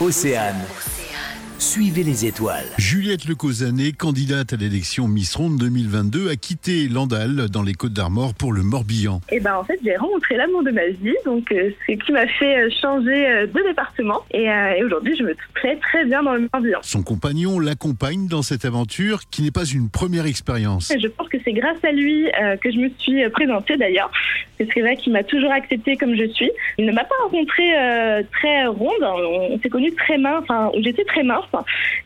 Océane. Suivez les étoiles. Juliette Lecausanet, candidate à l'élection Miss Ronde 2022, a quitté Landal dans les Côtes d'Armor pour le Morbihan. Et ben en fait j'ai rencontré l'amour de ma vie, donc euh, ce qui m'a fait euh, changer euh, de département. Et, euh, et aujourd'hui je me plais très bien dans le Morbihan. Son compagnon l'accompagne dans cette aventure qui n'est pas une première expérience. Et Je pense que c'est grâce à lui euh, que je me suis présentée d'ailleurs. C'est vrai qu'il m'a toujours acceptée comme je suis. Il ne m'a pas rencontrée euh, très ronde, on, s'est connus très mince, enfin j'étais très mince.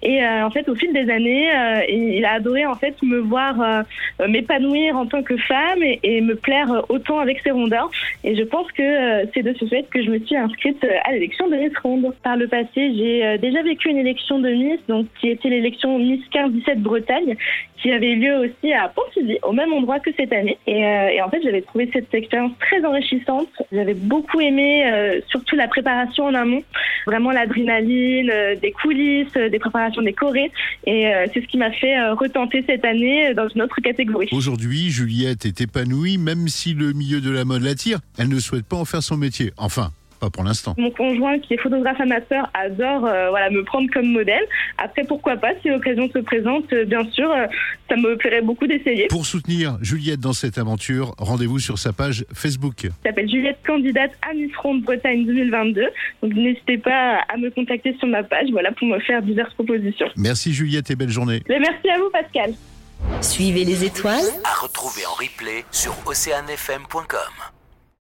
Et euh, en fait au fil des années, euh, il a adoré en fait me voir euh, m'épanouir en tant que femme et, et me plaire autant avec ses rondeurs. Et je pense que euh, c'est de ce fait que je me suis inscrite euh, à l'élection de Miss Ronde. Par le passé, j'ai déjà vécu une élection de Miss, donc qui était l'élection Miss 15-17 Bretagne, qui avait lieu aussi à Pontivy, au même endroit que cette année. Et, et en fait, j'avais trouvé cette expérience très enrichissante. J'avais beaucoup aimé, euh, surtout la préparation en amont, vraiment l'adrénaline, euh, des coulisses, euh, des préparations décorées. Et euh, c'est ce qui m'a fait retenter cette année dans une autre catégorie. Aujourd'hui, Juliette est épanouie, même si le milieu de la mode l'attire. Elle ne souhaite pas en faire son métier. Enfin, pas pour l'instant. Mon conjoint, qui est photographe amateur, adore euh, voilà, me prendre comme modèle. Après, pourquoi pas, si l'occasion se présente, euh, bien sûr, euh, ça me plairait beaucoup d'essayer. Pour soutenir Juliette dans cette aventure, rendez-vous sur sa page Facebook. Je s'appelle Juliette, candidate à Miss Ronde Bretagne 2022. Donc n'hésitez pas à me contacter sur ma page voilà, pour me faire diverses propositions. Merci Juliette et belle journée. Mais merci à vous, Pascal. Suivez les étoiles À retrouver en replay sur oceanfm.com.